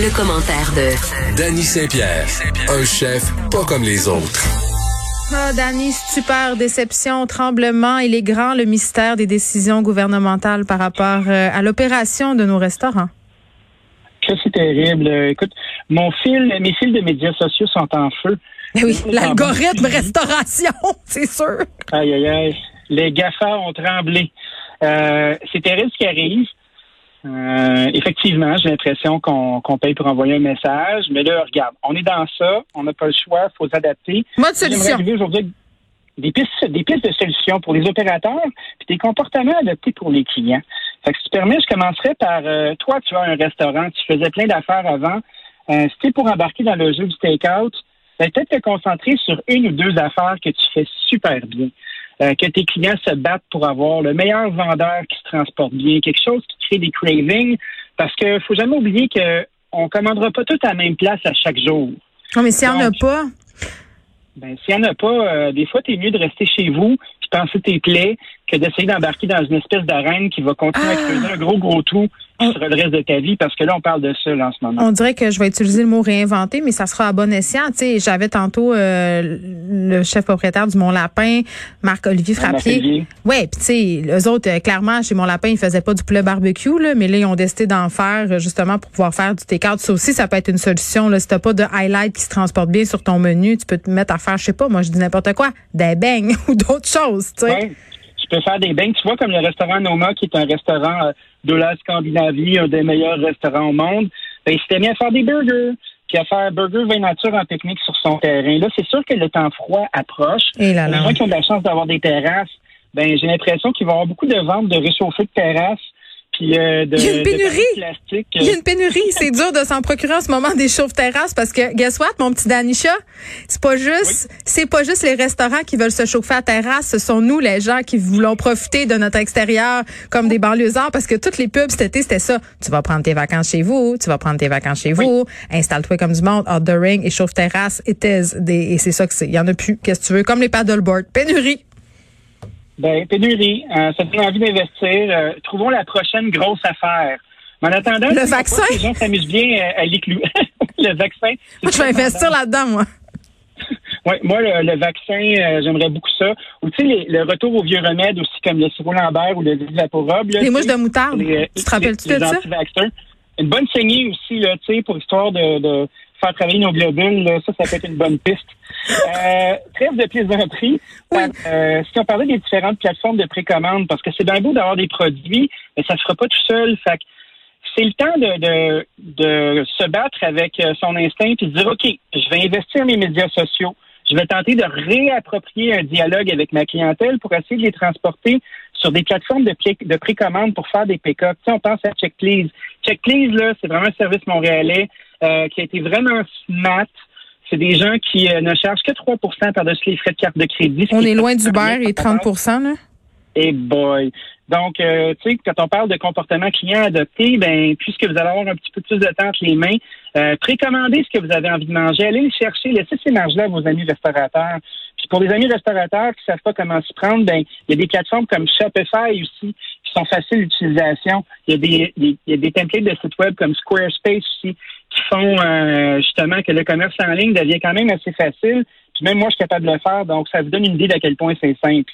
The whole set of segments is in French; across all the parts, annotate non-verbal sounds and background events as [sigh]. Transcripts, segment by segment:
Le, commentaire de Danny Saint-Pierre, un chef pas comme les autres. Ah, Danny, super déception, tremblement. Il est grand le mystère des décisions gouvernementales par rapport euh, à l'opération de nos restaurants. c'est terrible. Écoute, mon fil, mes fils de médias sociaux sont en feu. Eh oui, l'algorithme restauration, [laughs] c'est sûr. Aïe, aïe, aïe. Les GAFA ont tremblé. Euh, c'est terrible ce qui arrive. Euh, effectivement, j'ai l'impression qu'on paye pour envoyer un message, mais là, regarde, on est dans ça, on n'a pas le choix, il faut s'adapter. Mode solution. aujourd'hui des pistes, des pistes de solutions pour les opérateurs, puis des comportements adaptés pour les clients. Fait que si tu permets, je commencerai par euh, toi, tu as un restaurant, tu faisais plein d'affaires avant. Euh, si tu pour embarquer dans le jeu du take-out, ben, peut-être te concentrer sur une ou deux affaires que tu fais super bien. Euh, que tes clients se battent pour avoir le meilleur vendeur qui se transporte bien, quelque chose qui crée des cravings, parce que faut jamais oublier que on commandera pas tout à la même place à chaque jour. Non, mais s'il n'y en a pas. Ben, s'il n'y en a pas, euh, des fois, tu es mieux de rester chez vous puis penser tes plaies que d'essayer d'embarquer dans une espèce d'arène qui va continuer à ah! creuser un gros, gros trou sur le reste de ta vie parce que là, on parle de ça en ce moment. On dirait que je vais utiliser le mot réinventer, mais ça sera à bon escient. Tu sais, j'avais tantôt euh, le chef propriétaire du Mont Lapin, Marc-Olivier Frappier. Ouais, puis tu sais, les autres, euh, clairement, chez Mont Lapin, ils faisaient pas du poulet barbecue, là, mais là, ils ont décidé d'en faire euh, justement pour pouvoir faire du take-out. Ça aussi, ça peut être une solution. Là, si t'as pas de highlight qui se transporte bien sur ton menu, tu peux te mettre à faire, je sais pas, moi je dis n'importe quoi, des beignes [laughs] ou d'autres choses, tu sais. tu peux faire des beignes. Tu vois, comme le restaurant Noma, qui est un restaurant de la Scandinavie, un des meilleurs restaurants au monde, ben, il s'était mis à faire des burgers, puis à faire burger vin nature en technique sur son terrain. Là, c'est sûr que le temps froid approche. Et là, Les gens qui ont de la chance d'avoir des terrasses, ben, j'ai l'impression qu'il va y avoir beaucoup de ventes de réchauffer de terrasses euh, il y a une pénurie. Il y a une pénurie. C'est dur de s'en procurer en ce moment des chauffe-terrasses parce que, guess what, mon petit Danisha? C'est pas juste, c'est pas juste les restaurants qui veulent se chauffer à terrasse. Ce sont nous, les gens, qui voulons profiter de notre extérieur comme des banlieusards parce que toutes les pubs cet été, c'était ça. Tu vas prendre tes vacances chez vous, tu vas prendre tes vacances chez vous, installe-toi comme du monde, outdooring et chauffe-terrasse et des, et c'est ça que c'est. Il y en a plus. Qu'est-ce que tu veux? Comme les paddleboards. Pénurie. Ben, pénurie. Euh, ça donne envie d'investir. Euh, trouvons la prochaine grosse affaire. Mais en attendant, le vaccin? les gens s'amusent bien euh, à, l'éclou. [laughs] le vaccin. Moi, je vais investir là-dedans, moi. [laughs] oui, moi, le, vaccin, j'aimerais beaucoup ça. Ou tu sais, le retour aux vieux remèdes aussi, comme le sirop Lambert ou le Vaporob. Les mouches de moutarde. tu te rappelles-tu de ça? Une bonne saignée aussi, là, tu sais, pour histoire de faire travailler nos globules, ça, ça peut être une bonne piste. Euh, trêve de plaisanterie. Euh, si on parlait des différentes plateformes de précommande, parce que c'est bien beau d'avoir des produits, mais ça ne se fera pas tout seul. Fait c'est le temps de, de, de, se battre avec euh, son instinct et de dire, OK, je vais investir mes médias sociaux. Je vais tenter de réapproprier un dialogue avec ma clientèle pour essayer de les transporter sur des plateformes de, de précommande pour faire des pick-up. Tu sais, on pense à CheckPlease. CheckPlease, là, c'est vraiment un service montréalais euh, qui a été vraiment smart. C'est des gens qui euh, ne chargent que 3% par-dessus les frais de carte de crédit. On est, loin du beurre et 30 là? Et boy. Donc, euh, tu sais, quand on parle de comportement client adopté, ben, puisque vous allez avoir un petit peu plus de temps entre les mains, euh, précommandez ce que vous avez envie de manger, allez le chercher, laissez ces marges-là à vos amis restaurateurs. Puis pour les amis restaurateurs qui savent pas comment s'y prendre, ben, il y a des plateformes comme Shopify aussi qui sont faciles d'utilisation. Il y a des, il y a des templates de sites web comme Squarespace aussi qui font euh, justement que le commerce en ligne devient quand même assez facile. Puis même moi, je suis capable de le faire, donc ça vous donne une idée d'à quel point c'est simple.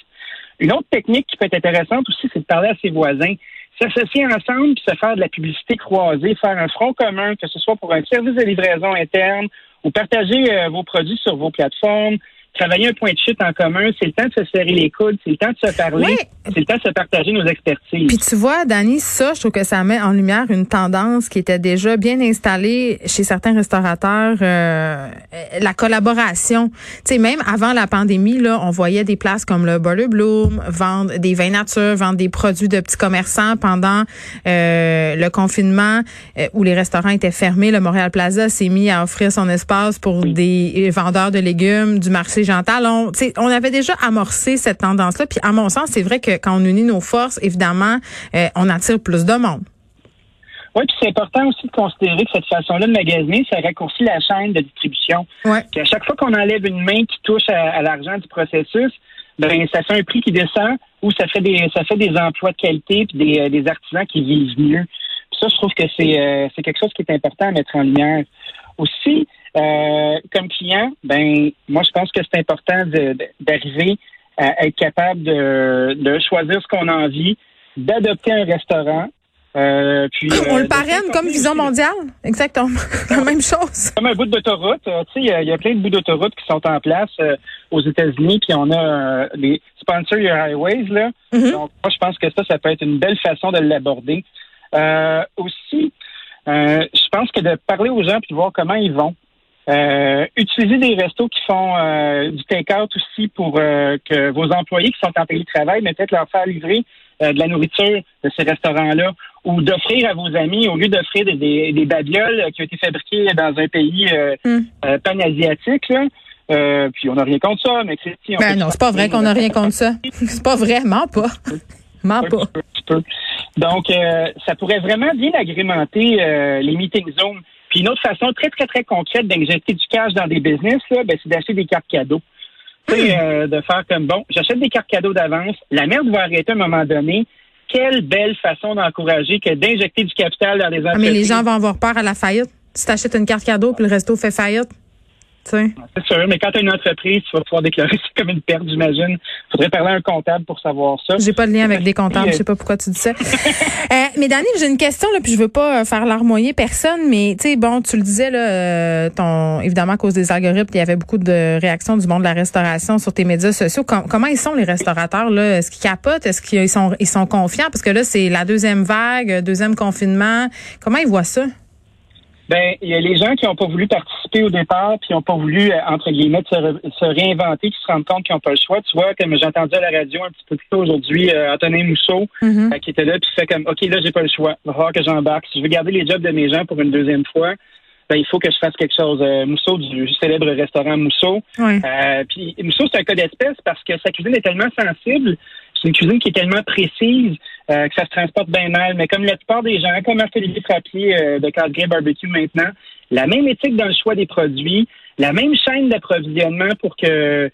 Une autre technique qui peut être intéressante aussi, c'est de parler à ses voisins. S'associer ensemble puis se faire de la publicité croisée, faire un front commun, que ce soit pour un service de livraison interne ou partager euh, vos produits sur vos plateformes, travailler un point de chute en commun, c'est le temps de se serrer les coudes, c'est le temps de se parler, c'est le temps de se partager nos expertises. Puis tu vois, Dani, ça, je trouve que ça met en lumière une tendance qui était déjà bien installée chez certains restaurateurs, euh, la collaboration. Tu sais, même avant la pandémie, là, on voyait des places comme le Butter Bloom vendre des vins nature, vendre des produits de petits commerçants pendant euh, le confinement euh, où les restaurants étaient fermés. Le Montréal Plaza s'est mis à offrir son espace pour des vendeurs de légumes du marché On, on avait déjà amorcé cette tendance-là. Puis à mon sens, c'est vrai que quand on unit nos forces, évidemment, euh, on attire plus de monde. Oui, puis c'est important aussi de considérer que cette façon-là de magasiner, ça raccourcit la chaîne de distribution. Ouais. à chaque fois qu'on enlève une main qui touche à, l'argent du processus, ben ça fait un prix qui descend ou ça fait des ça fait des emplois de qualité puis des, euh, des artisans qui vivent mieux. Puis ça, je trouve que c'est euh, c'est quelque chose qui est important à mettre en lumière. Aussi, euh, comme client, ben moi je pense que c'est important d'arriver à être capable de, de choisir ce qu'on a envie, d'adopter un restaurant. Euh, puis, [clears throat] on le parraine comme Vision mondiale, exactement, [laughs] la même chose. Comme un bout d'autoroute, tu sais, il y, a plein de bouts d'autoroute qui sont en place aux États-Unis, puis on a des sponsor your highways là. Mm-hmm. Donc moi je pense que ça, ça peut être une belle façon de l'aborder. aussi, je pense que de parler aux gens puis de voir comment ils vont. Euh, utiliser des restos qui font euh, du take-out aussi pour euh, que vos employés qui sont en télétravail, mais peut-être leur faire livrer de la nourriture de ces restaurants-là ou d'offrir à vos amis, au lieu d'offrir des, des, babioles qui ont été fabriquées dans un pays mm. panasiatique, là, puis on n'a rien contre ça, mais Christy, ben non, c'est pas vrai qu'on n'a rien contre ça. [laughs] c'est pas vraiment pas. Ment pas. Donc, ça pourrait vraiment bien agrémenter les meeting zones. Puis une autre façon très, très, très concrète d'injecter du cash dans des business, ben, c'est d'acheter des cartes cadeaux. Hmm. euh, de faire comme, bon, j'achète des cartes cadeaux d'avance, la merde va arrêter à un moment donné. Quelle belle façon d'encourager que d'injecter du capital dans des entreprises. Ah, mais les gens vont avoir peur à la faillite. Si tu achètes une carte cadeau puis le resto fait faillite, c'est sûr, mais quand tu as une entreprise, tu vas pouvoir déclarer [laughs] ça comme une perte, j'imagine. Il faudrait parler à un comptable pour savoir ça. J'ai pas de lien avec des comptables, je sais pas pourquoi tu dis ça. [laughs] euh, mais Dani, j'ai une question, là, puis je veux pas euh, faire larmoyer personne, mais tu sais, bon, tu le disais, là, euh, ton, évidemment, à cause des algorithmes, il y avait beaucoup de réactions du monde de la restauration sur tes médias sociaux. comment ils sont, les restaurateurs, là? Est-ce qu'ils capotent? Est-ce qu'ils sont, ils sont confiants? Parce que là, c'est la deuxième vague, deuxième confinement. Comment ils voient ça? Ben, il y a les gens qui n'ont pas voulu participer au départ, puis qui n'ont pas voulu, euh, entre guillemets, se, réinventer, qui se rendent compte qu'ils n'ont pas le choix. Tu vois, comme j'ai entendu à la radio un petit peu plus tôt aujourd'hui, euh, Antonin Mousseau, mm-hmm. euh, qui était là, puis fait comme, OK, là, j'ai pas le choix. Il va falloir que j'embarque. Si je veux garder les jobs de mes gens pour une deuxième fois, ben, il faut que je fasse quelque chose. Mousseau, du célèbre restaurant Mousseau. puis Mousseau, c'est un cas d'espèce parce que sa cuisine est tellement sensible c'est une cuisine qui est tellement précise euh, que ça se transporte bien mal. Mais comme la plupart des gens, comme Marc-Olivier Frappier euh, de Cadre Barbecue maintenant, la même éthique dans le choix des produits, la même chaîne d'approvisionnement pour que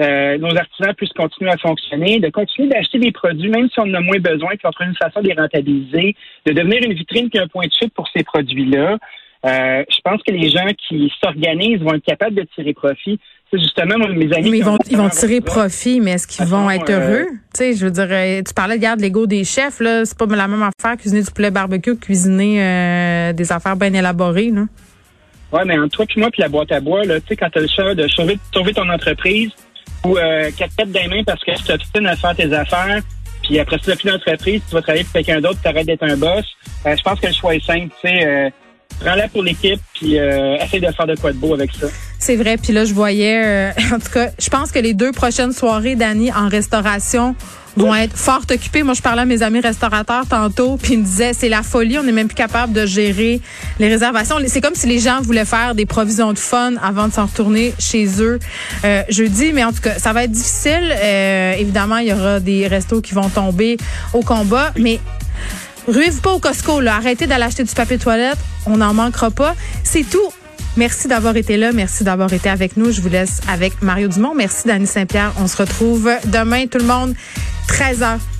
euh, nos artisans puissent continuer à fonctionner, de continuer d'acheter des produits, même si on en a moins besoin, puis on trouve une façon de les rentabiliser, de devenir une vitrine qui a un point de chute pour ces produits-là. Euh, je pense que les gens qui s'organisent vont être capables de tirer profit. Justement mes amis. Mais ils vont, ils vont tirer profit, mais est-ce qu'ils vont être heureux? Tu sais, je veux dire, euh, tu parlais de l'ego des chefs, là. C'est pas la même affaire cuisiner du poulet barbecue que cuisiner euh, des affaires bien élaborées, là. Ouais, mais entre toi et moi puis la boîte à bois, là, tu sais, quand t'as le choix de sauver, sauver ton entreprise ou euh, quatre têtes des mains parce que tu t'obstines à faire tes affaires, puis après ça, tu plus d'entreprise, tu vas travailler pour quelqu'un d'autre, tu arrêtes d'être un boss. je pense que le choix est simple, tu sais prends-la pour l'équipe, puis euh, essaye de faire de quoi de beau avec ça. C'est vrai, puis là, je voyais, euh, [laughs] en tout cas, je pense que les deux prochaines soirées, Dani, en restauration, vont être fort occupées. Moi, je parlais à mes amis restaurateurs tantôt, puis ils me disaient, c'est la folie, on n'est même plus capable de gérer les réservations. C'est comme si les gens voulaient faire des provisions de fun avant de s'en retourner chez eux euh, jeudi, mais en tout cas, ça va être difficile. Euh, évidemment, il y aura des restos qui vont tomber au combat, mais Ruez-vous pas au Costco. Arrêtez d'aller acheter du papier toilette. On n'en manquera pas. C'est tout. Merci d'avoir été là. Merci d'avoir été avec nous. Je vous laisse avec Mario Dumont. Merci, Dani Saint-Pierre. On se retrouve demain, tout le monde, 13h.